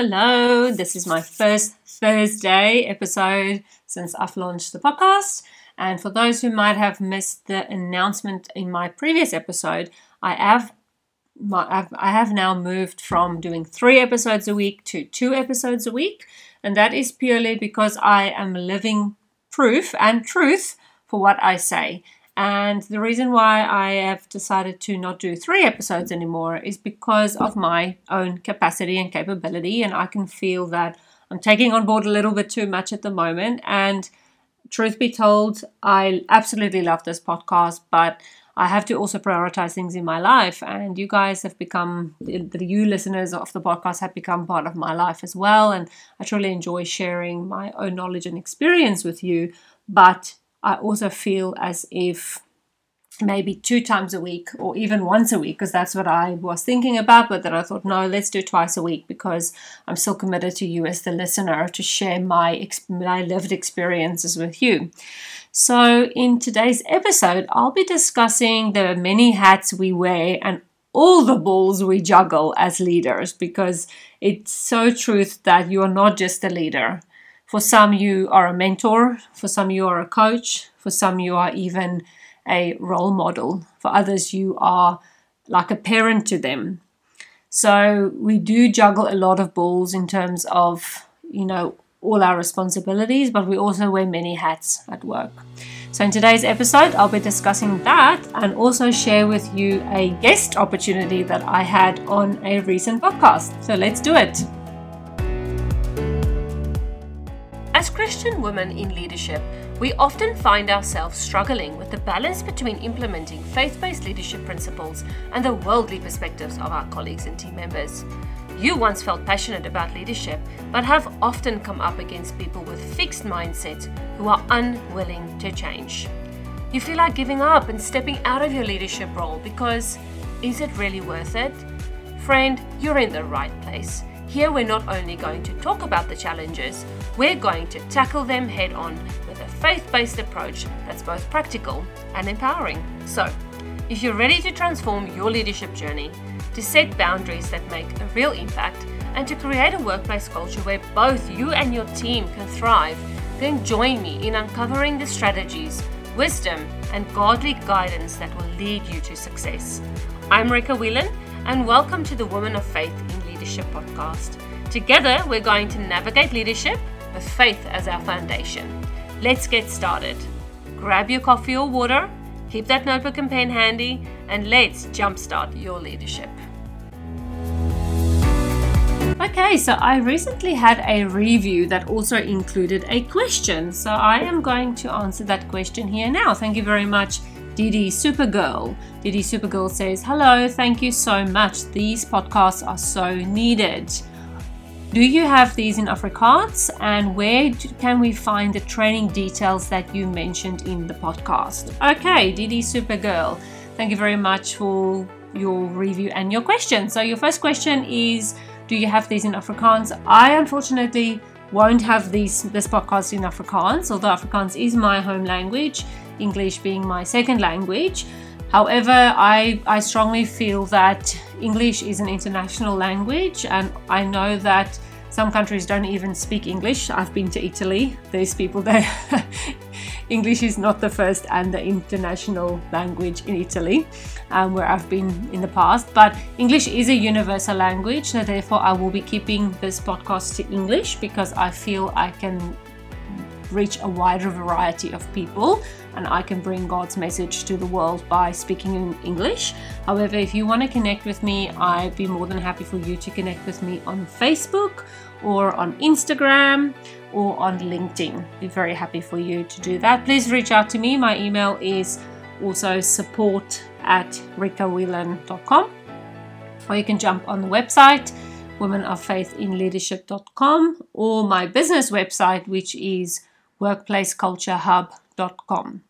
Hello, this is my first Thursday episode since I've launched the podcast. And for those who might have missed the announcement in my previous episode, I have I have now moved from doing three episodes a week to two episodes a week, and that is purely because I am living proof and truth for what I say. And the reason why I have decided to not do three episodes anymore is because of my own capacity and capability. And I can feel that I'm taking on board a little bit too much at the moment. And truth be told, I absolutely love this podcast, but I have to also prioritize things in my life. And you guys have become, the you listeners of the podcast have become part of my life as well. And I truly enjoy sharing my own knowledge and experience with you. But I also feel as if maybe two times a week or even once a week because that's what I was thinking about but then I thought no let's do twice a week because I'm still committed to you as the listener to share my my lived experiences with you. So in today's episode I'll be discussing the many hats we wear and all the balls we juggle as leaders because it's so truth that you are not just a leader for some, you are a mentor. For some, you are a coach. For some, you are even a role model. For others, you are like a parent to them. So we do juggle a lot of balls in terms of, you know, all our responsibilities, but we also wear many hats at work. So, in today's episode, I'll be discussing that and also share with you a guest opportunity that I had on a recent podcast. So, let's do it. As Christian women in leadership, we often find ourselves struggling with the balance between implementing faith based leadership principles and the worldly perspectives of our colleagues and team members. You once felt passionate about leadership, but have often come up against people with fixed mindsets who are unwilling to change. You feel like giving up and stepping out of your leadership role because is it really worth it? Friend, you're in the right place. Here, we're not only going to talk about the challenges, we're going to tackle them head on with a faith based approach that's both practical and empowering. So, if you're ready to transform your leadership journey, to set boundaries that make a real impact, and to create a workplace culture where both you and your team can thrive, then join me in uncovering the strategies, wisdom, and godly guidance that will lead you to success. I'm Rika Whelan, and welcome to the Woman of Faith Leadership podcast. Together, we're going to navigate leadership with faith as our foundation. Let's get started. Grab your coffee or water, keep that notebook and pen handy, and let's jumpstart your leadership. Okay, so I recently had a review that also included a question. So I am going to answer that question here now. Thank you very much, Didi Supergirl. Didi Supergirl says, Hello, thank you so much. These podcasts are so needed. Do you have these in Afrikaans? And where can we find the training details that you mentioned in the podcast? Okay, Didi Supergirl, thank you very much for your review and your question. So, your first question is Do you have these in Afrikaans? I unfortunately won't have these this podcast in Afrikaans, although Afrikaans is my home language. English being my second language. However, I, I strongly feel that English is an international language, and I know that some countries don't even speak English. I've been to Italy, there's people there. English is not the first and the international language in Italy, um, where I've been in the past. But English is a universal language, so therefore I will be keeping this podcast to English because I feel I can reach a wider variety of people and I can bring God's message to the world by speaking in English. However, if you want to connect with me, I'd be more than happy for you to connect with me on Facebook or on Instagram or on LinkedIn. Be very happy for you to do that. Please reach out to me. My email is also support at rikawhelan.com or you can jump on the website womenoffaithinleadership.com or my business website which is workplaceculturehub.com.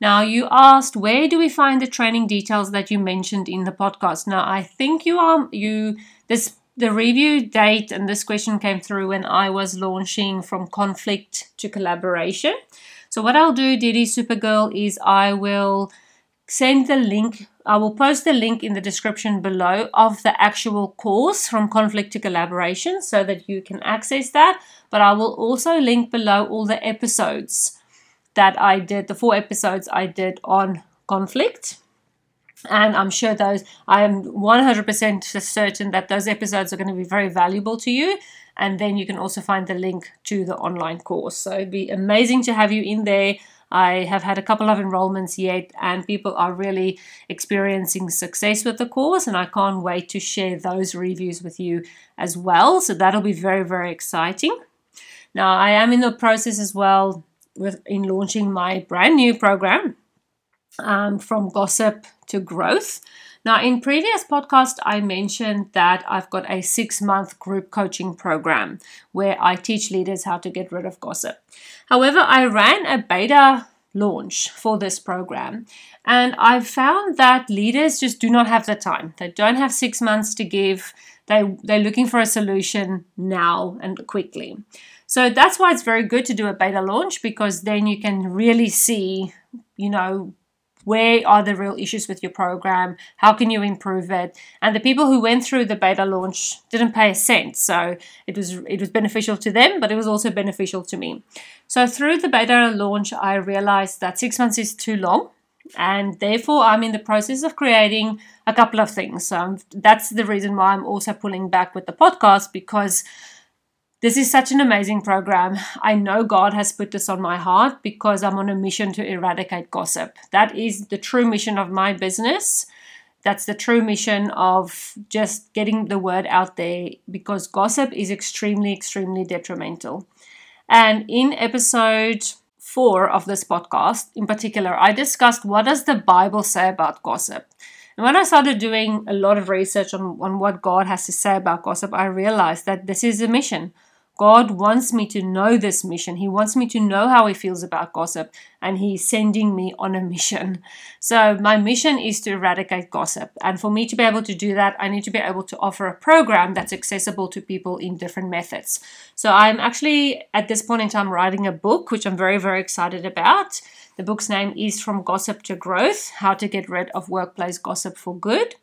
Now, you asked where do we find the training details that you mentioned in the podcast? Now, I think you are you this the review date and this question came through when I was launching from conflict to collaboration. So, what I'll do, Didi Supergirl, is I will send the link I will post the link in the description below of the actual course from conflict to collaboration so that you can access that. But I will also link below all the episodes that I did, the four episodes I did on conflict. And I'm sure those, I am 100% certain that those episodes are going to be very valuable to you. And then you can also find the link to the online course. So it'd be amazing to have you in there. I have had a couple of enrollments yet, and people are really experiencing success with the course, and I can't wait to share those reviews with you as well. So that'll be very, very exciting. Now, I am in the process as well with in launching my brand new program um, from gossip to growth. Now, in previous podcast, I mentioned that I've got a six month group coaching program where I teach leaders how to get rid of gossip. However, I ran a beta launch for this program and I found that leaders just do not have the time. They don't have six months to give. They, they're looking for a solution now and quickly. So that's why it's very good to do a beta launch because then you can really see, you know, where are the real issues with your program? How can you improve it? And the people who went through the beta launch didn't pay a cent, so it was it was beneficial to them, but it was also beneficial to me. So through the beta launch, I realized that six months is too long, and therefore I'm in the process of creating a couple of things. So that's the reason why I'm also pulling back with the podcast because this is such an amazing program. I know God has put this on my heart because I'm on a mission to eradicate gossip. That is the true mission of my business. That's the true mission of just getting the word out there because gossip is extremely, extremely detrimental. And in episode four of this podcast, in particular, I discussed what does the Bible say about gossip. And when I started doing a lot of research on, on what God has to say about gossip, I realized that this is a mission. God wants me to know this mission. He wants me to know how He feels about gossip, and He's sending me on a mission. So, my mission is to eradicate gossip. And for me to be able to do that, I need to be able to offer a program that's accessible to people in different methods. So, I'm actually at this point in time writing a book, which I'm very, very excited about. The book's name is From Gossip to Growth How to Get Rid of Workplace Gossip for Good.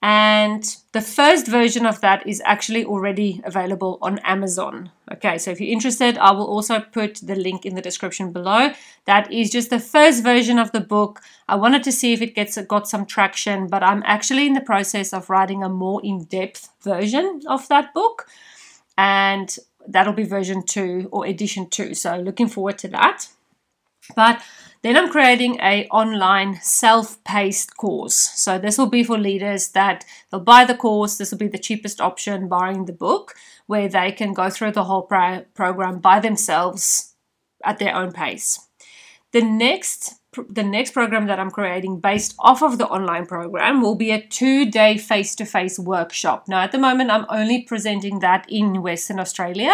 And the first version of that is actually already available on Amazon. Okay, so if you're interested, I will also put the link in the description below. That is just the first version of the book. I wanted to see if it gets got some traction, but I'm actually in the process of writing a more in-depth version of that book. And that'll be version 2 or edition 2. So looking forward to that. But then I'm creating a online self-paced course. So this will be for leaders that they'll buy the course. This will be the cheapest option, buying the book, where they can go through the whole pro- program by themselves at their own pace. The next the next program that I'm creating based off of the online program will be a two day face to face workshop. Now, at the moment, I'm only presenting that in Western Australia.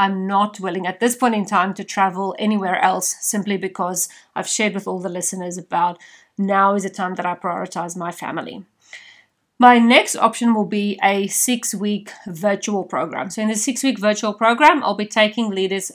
I'm not willing at this point in time to travel anywhere else simply because I've shared with all the listeners about now is the time that I prioritize my family. My next option will be a six week virtual program. So, in the six week virtual program, I'll be taking leaders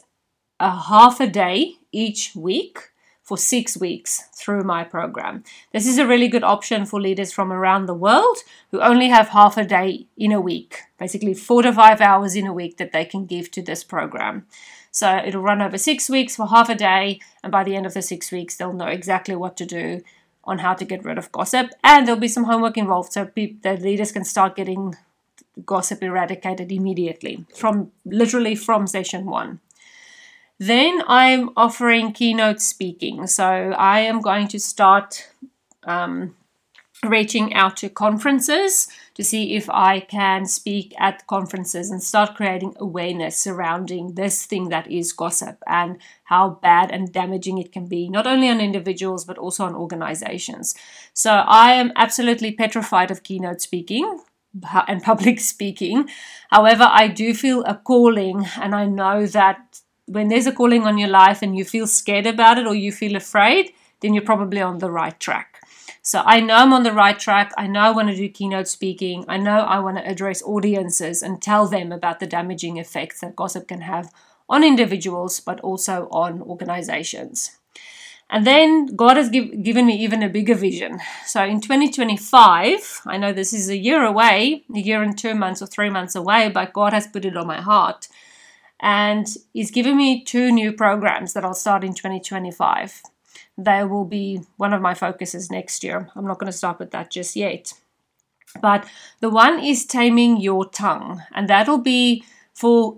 a half a day each week for six weeks through my program. This is a really good option for leaders from around the world who only have half a day in a week, basically four to five hours in a week that they can give to this program. So it'll run over six weeks for half a day, and by the end of the six weeks, they'll know exactly what to do on how to get rid of gossip, and there'll be some homework involved so pe- the leaders can start getting gossip eradicated immediately from literally from session one. Then I'm offering keynote speaking. So I am going to start um, reaching out to conferences to see if I can speak at conferences and start creating awareness surrounding this thing that is gossip and how bad and damaging it can be, not only on individuals but also on organizations. So I am absolutely petrified of keynote speaking and public speaking. However, I do feel a calling, and I know that when there's a calling on your life and you feel scared about it or you feel afraid, then you're probably on the right track. So I know I'm on the right track. I know I want to do keynote speaking. I know I want to address audiences and tell them about the damaging effects that gossip can have on individuals, but also on organizations. And then God has give, given me even a bigger vision. So in 2025, I know this is a year away, a year and two months or three months away, but God has put it on my heart. And He's given me two new programs that I'll start in 2025. They will be one of my focuses next year. I'm not going to stop at that just yet. But the one is taming your tongue, and that'll be for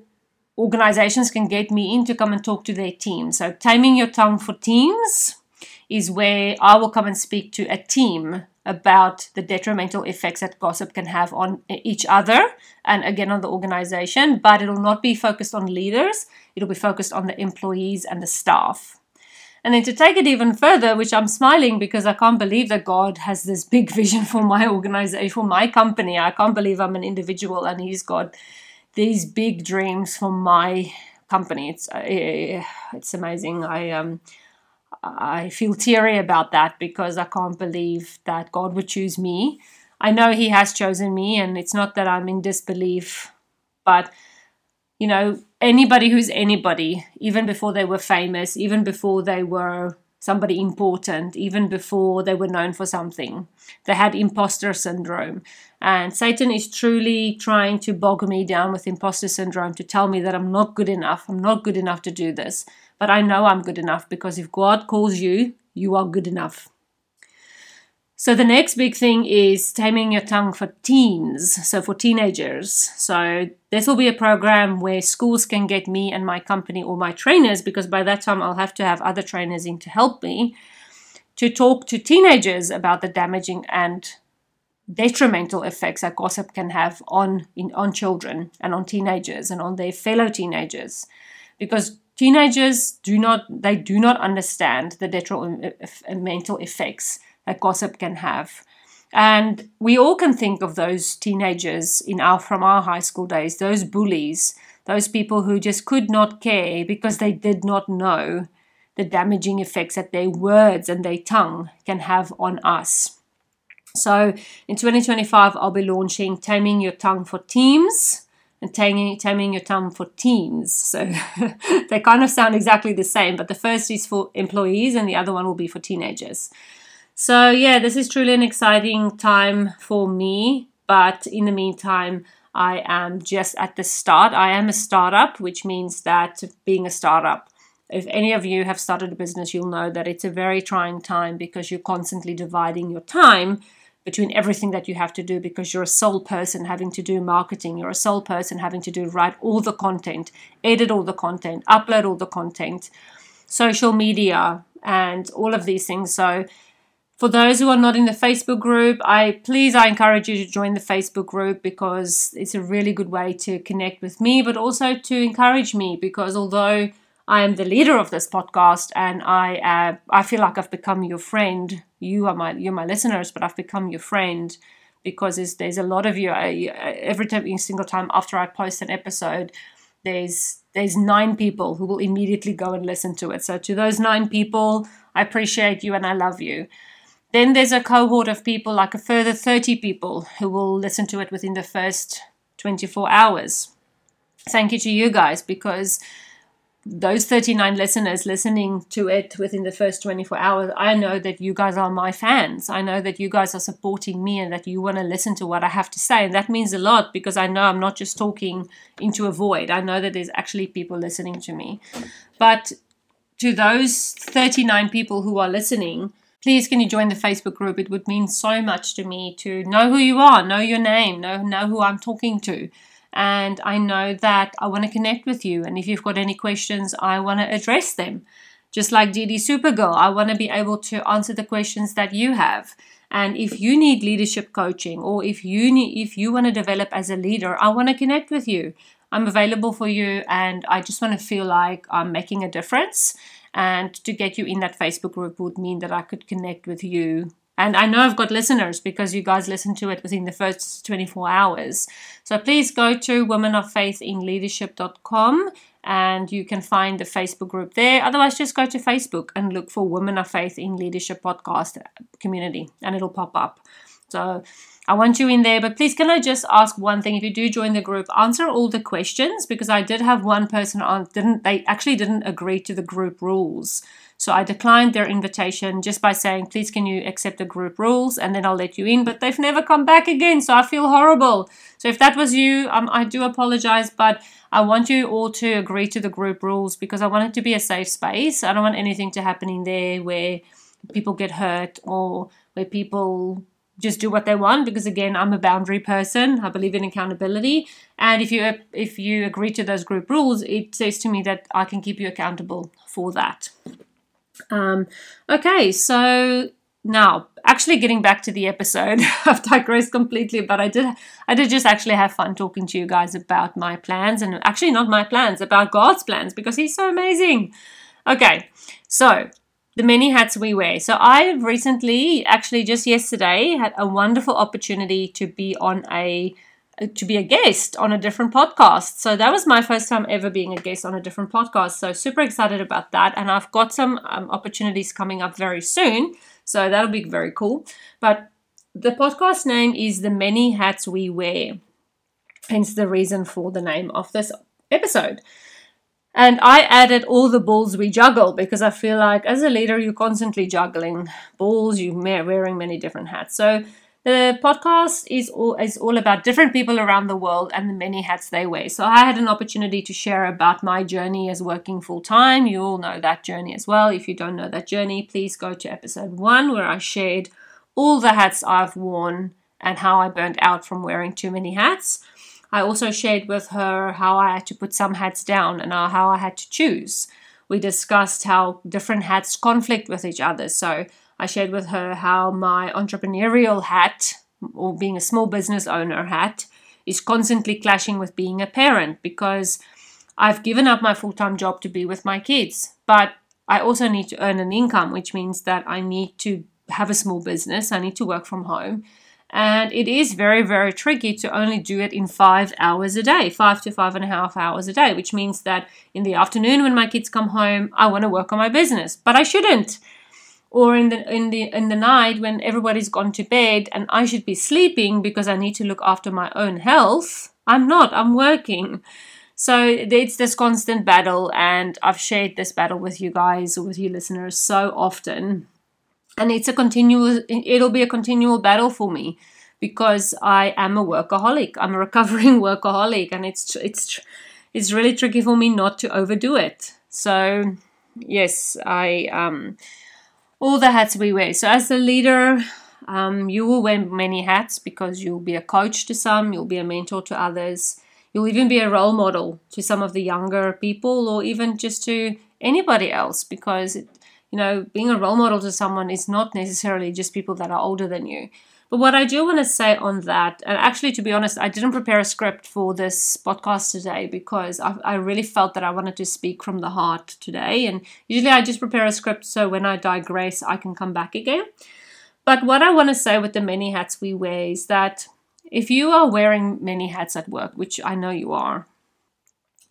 organizations can get me in to come and talk to their team. So, taming your tongue for teams is where I will come and speak to a team about the detrimental effects that gossip can have on each other and again on the organization, but it'll not be focused on leaders, it'll be focused on the employees and the staff. And then to take it even further, which I'm smiling because I can't believe that God has this big vision for my organization, for my company. I can't believe I'm an individual and He's got these big dreams for my company. It's uh, it's amazing. I um I feel teary about that because I can't believe that God would choose me. I know He has chosen me, and it's not that I'm in disbelief, but you know, anybody who's anybody, even before they were famous, even before they were somebody important, even before they were known for something, they had imposter syndrome. And Satan is truly trying to bog me down with imposter syndrome to tell me that I'm not good enough. I'm not good enough to do this. But I know I'm good enough because if God calls you, you are good enough. So the next big thing is taming your tongue for teens, so for teenagers. So this will be a program where schools can get me and my company or my trainers because by that time I'll have to have other trainers in to help me to talk to teenagers about the damaging and detrimental effects that gossip can have on in, on children and on teenagers and on their fellow teenagers because teenagers do not they do not understand the detrimental uh, effects that gossip can have. And we all can think of those teenagers in our from our high school days those bullies those people who just could not care because they did not know the damaging effects that their words and their tongue can have on us. So in 2025, I'll be launching Taming Your Tongue for Teams and taming, taming Your Tongue for Teens. So they kind of sound exactly the same, but the first is for employees and the other one will be for teenagers. So yeah, this is truly an exciting time for me. But in the meantime, I am just at the start. I am a startup, which means that being a startup, if any of you have started a business, you'll know that it's a very trying time because you're constantly dividing your time between everything that you have to do because you're a sole person having to do marketing, you're a sole person having to do write all the content, edit all the content, upload all the content, social media, and all of these things. So for those who are not in the Facebook group, I please I encourage you to join the Facebook group because it's a really good way to connect with me, but also to encourage me because although I am the leader of this podcast, and I uh, I feel like I've become your friend. You are my you're my listeners, but I've become your friend because there's, a lot of you. I, every time, every single time after I post an episode, there's there's nine people who will immediately go and listen to it. So to those nine people, I appreciate you and I love you. Then there's a cohort of people, like a further 30 people, who will listen to it within the first 24 hours. Thank you to you guys because those 39 listeners listening to it within the first 24 hours, I know that you guys are my fans. I know that you guys are supporting me and that you want to listen to what I have to say. And that means a lot because I know I'm not just talking into a void. I know that there's actually people listening to me. But to those 39 people who are listening, please can you join the Facebook group? It would mean so much to me to know who you are, know your name, know, know who I'm talking to and I know that I want to connect with you. And if you've got any questions, I want to address them. Just like Didi Supergirl, I want to be able to answer the questions that you have. And if you need leadership coaching or if you need if you want to develop as a leader, I want to connect with you. I'm available for you and I just want to feel like I'm making a difference. And to get you in that Facebook group would mean that I could connect with you and I know I've got listeners because you guys listen to it within the first 24 hours. So please go to womenoffaithinleadership.com and you can find the Facebook group there. Otherwise, just go to Facebook and look for Women of Faith in Leadership podcast community and it'll pop up. So I want you in there, but please can I just ask one thing? If you do join the group, answer all the questions because I did have one person on didn't they actually didn't agree to the group rules. So I declined their invitation just by saying, please can you accept the group rules and then I'll let you in. But they've never come back again. So I feel horrible. So if that was you, um, I do apologize, but I want you all to agree to the group rules because I want it to be a safe space. I don't want anything to happen in there where people get hurt or where people just do what they want because again i'm a boundary person i believe in accountability and if you if you agree to those group rules it says to me that i can keep you accountable for that um, okay, so now actually getting back to the episode, I've digressed completely, but I did I did just actually have fun talking to you guys about my plans and actually not my plans, about God's plans because He's so amazing. Okay, so the many hats we wear. So I recently, actually just yesterday, had a wonderful opportunity to be on a to be a guest on a different podcast. So that was my first time ever being a guest on a different podcast. So super excited about that. And I've got some um, opportunities coming up very soon. So that'll be very cool. But the podcast name is The Many Hats We Wear. Hence the reason for the name of this episode. And I added all the balls we juggle because I feel like as a leader, you're constantly juggling balls, you're wearing many different hats. So the podcast is all is all about different people around the world and the many hats they wear. So I had an opportunity to share about my journey as working full time. You all know that journey as well. If you don't know that journey, please go to episode one where I shared all the hats I've worn and how I burnt out from wearing too many hats. I also shared with her how I had to put some hats down and how I had to choose. We discussed how different hats conflict with each other. So I shared with her how my entrepreneurial hat, or being a small business owner hat, is constantly clashing with being a parent because I've given up my full time job to be with my kids. But I also need to earn an income, which means that I need to have a small business, I need to work from home. And it is very, very tricky to only do it in five hours a day, five to five and a half hours a day, which means that in the afternoon when my kids come home, I want to work on my business, but I shouldn't or in the in the in the night when everybody's gone to bed and I should be sleeping because I need to look after my own health. I'm not. I'm working. So it's this constant battle, and I've shared this battle with you guys, with you listeners, so often, and it's a continual. It'll be a continual battle for me because I am a workaholic. I'm a recovering workaholic, and it's it's it's really tricky for me not to overdo it. So yes, I um all the hats we wear. So, as a leader, um, you will wear many hats because you'll be a coach to some, you'll be a mentor to others, you'll even be a role model to some of the younger people or even just to anybody else because, it, you know, being a role model to someone is not necessarily just people that are older than you. But what I do want to say on that, and actually, to be honest, I didn't prepare a script for this podcast today because I, I, really felt that I wanted to speak from the heart today. And usually I just prepare a script so when I digress, I can come back again. But what I want to say with the many hats we wear is that if you are wearing many hats at work, which I know you are,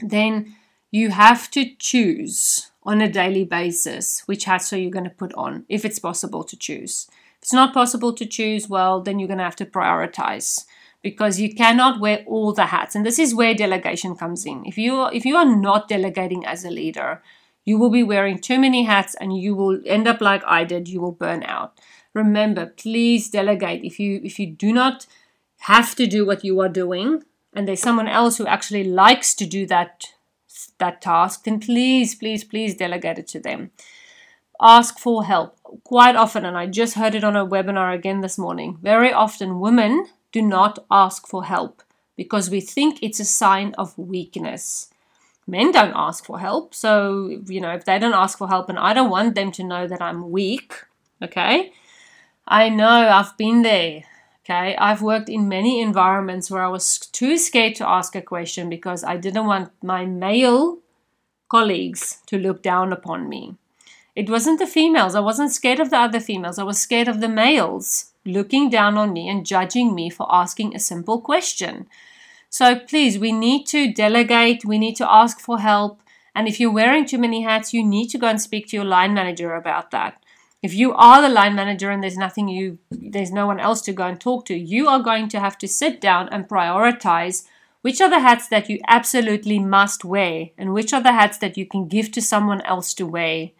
then you have to choose on a daily basis which hats are you going to put on, if it's possible to choose it's not possible to choose, well, then you're going to have to prioritize because you cannot wear all the hats. And this is where delegation comes in. If you if you are not delegating as a leader, you will be wearing too many hats and you will end up like I did, you will burn out. Remember, please delegate. If you if you do not have to do what you are doing and there's someone else who actually likes to do that that task, then please, please, please delegate it to them ask for help quite often, and I just heard it on a webinar again this morning. Very often, women do not ask for help because we think it's a sign of weakness. Men don't ask for help, so you know, if they don't ask for help, and I don't want them to know that I'm weak, okay? I know I've been there. Okay, I've worked in many environments where I was too scared to ask a question because I didn't want my male colleagues to look down upon me. It wasn't the females. I wasn't scared of the other females. I was scared of the males looking down on me and judging me for asking a simple question. So please, we need to delegate, we need to ask for help. And if you're wearing too many hats, you need to go and speak to your line manager about that. if you are the line manager and there's nothing you there's no one else to go and talk to you are going to have to sit down and prioritize which are the hats that you absolutely must wear and which are the hats that you can give to someone else to wear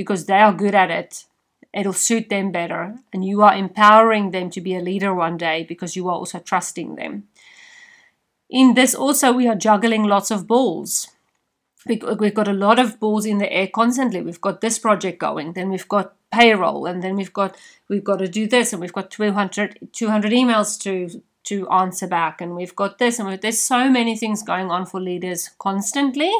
because they are good at it. It'll suit them better. And you are empowering them to be a leader one day because you are also trusting them. In this also we are juggling lots of balls. We've got a lot of balls in the air constantly. We've got this project going then we've got payroll and then we've got we've got to do this and we've got 200 200 emails to to answer back and we've got this and there's so many things going on for leaders constantly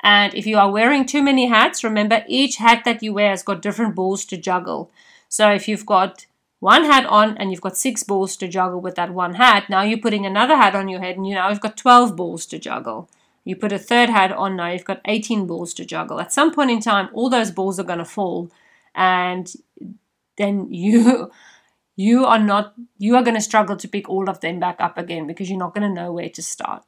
and if you are wearing too many hats remember each hat that you wear has got different balls to juggle. So if you've got one hat on and you've got six balls to juggle with that one hat now you're putting another hat on your head and you know you've got 12 balls to juggle. You put a third hat on now you've got 18 balls to juggle. At some point in time all those balls are going to fall and then you you are not you are going to struggle to pick all of them back up again because you're not going to know where to start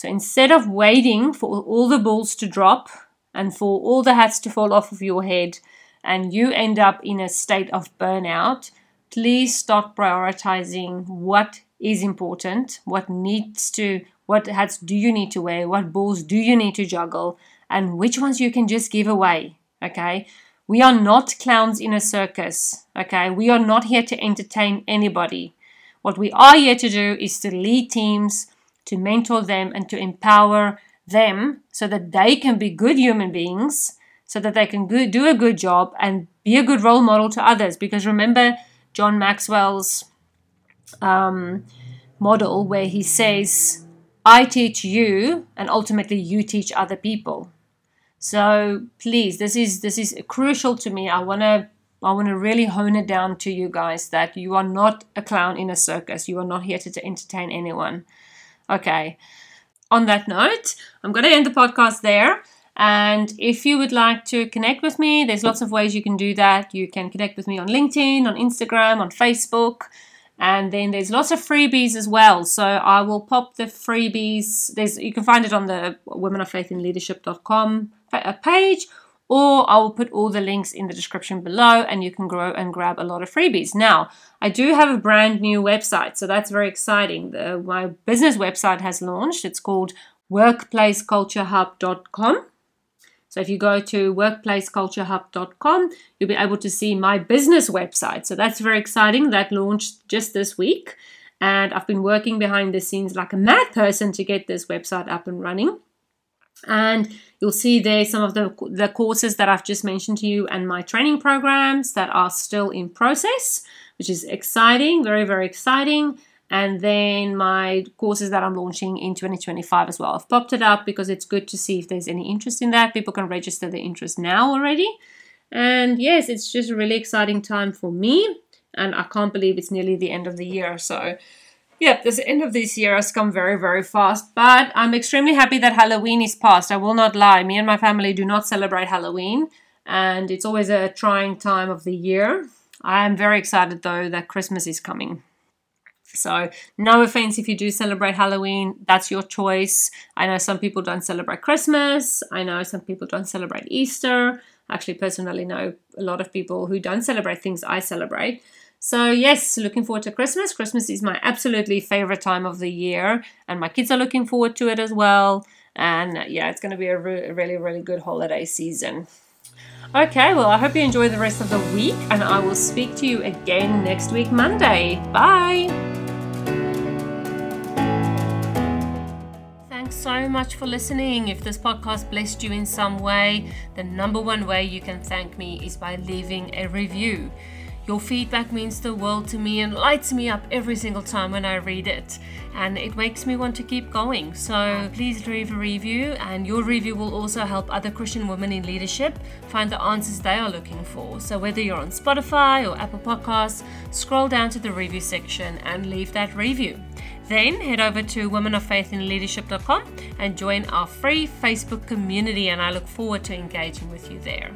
so instead of waiting for all the balls to drop and for all the hats to fall off of your head and you end up in a state of burnout please start prioritizing what is important what needs to what hats do you need to wear what balls do you need to juggle and which ones you can just give away okay we are not clowns in a circus, okay? We are not here to entertain anybody. What we are here to do is to lead teams, to mentor them, and to empower them so that they can be good human beings, so that they can do a good job and be a good role model to others. Because remember John Maxwell's um, model where he says, I teach you, and ultimately you teach other people. So please, this is this is crucial to me. I wanna I want to really hone it down to you guys that you are not a clown in a circus. You are not here to, to entertain anyone. Okay. On that note, I'm going to end the podcast there. And if you would like to connect with me, there's lots of ways you can do that. You can connect with me on LinkedIn, on Instagram, on Facebook. And then there's lots of freebies as well. So I will pop the freebies. There's you can find it on the Women of Faith in Leadership.com uh, page, or I will put all the links in the description below and you can grow and grab a lot of freebies. Now, I do have a brand new website, so that's very exciting. The, my business website has launched. It's called workplaceculturehub.com. So if you go to workplaceculturehub.com, you'll be able to see my business website. So that's very exciting. That launched just this week. And I've been working behind the scenes like a mad person to get this website up and running. And you'll see there some of the, the courses that I've just mentioned to you and my training programs that are still in process, which is exciting, very, very exciting and then my courses that I'm launching in 2025 as well. I've popped it up because it's good to see if there's any interest in that. People can register their interest now already. And yes, it's just a really exciting time for me. And I can't believe it's nearly the end of the year. So, yep, this end of this year has come very, very fast. But I'm extremely happy that Halloween is past. I will not lie. Me and my family do not celebrate Halloween. And it's always a trying time of the year. I am very excited though that Christmas is coming. So, no offense if you do celebrate Halloween, that's your choice. I know some people don't celebrate Christmas, I know some people don't celebrate Easter. I actually, personally, know a lot of people who don't celebrate things I celebrate. So, yes, looking forward to Christmas. Christmas is my absolutely favorite time of the year, and my kids are looking forward to it as well. And uh, yeah, it's going to be a re- really, really good holiday season. Okay, well, I hope you enjoy the rest of the week, and I will speak to you again next week, Monday. Bye. Thanks so much for listening. If this podcast blessed you in some way, the number one way you can thank me is by leaving a review. Your feedback means the world to me and lights me up every single time when I read it. And it makes me want to keep going. So please leave a review, and your review will also help other Christian women in leadership find the answers they are looking for. So whether you're on Spotify or Apple Podcasts, scroll down to the review section and leave that review. Then head over to womenoffaithinleadership.com and join our free Facebook community, and I look forward to engaging with you there.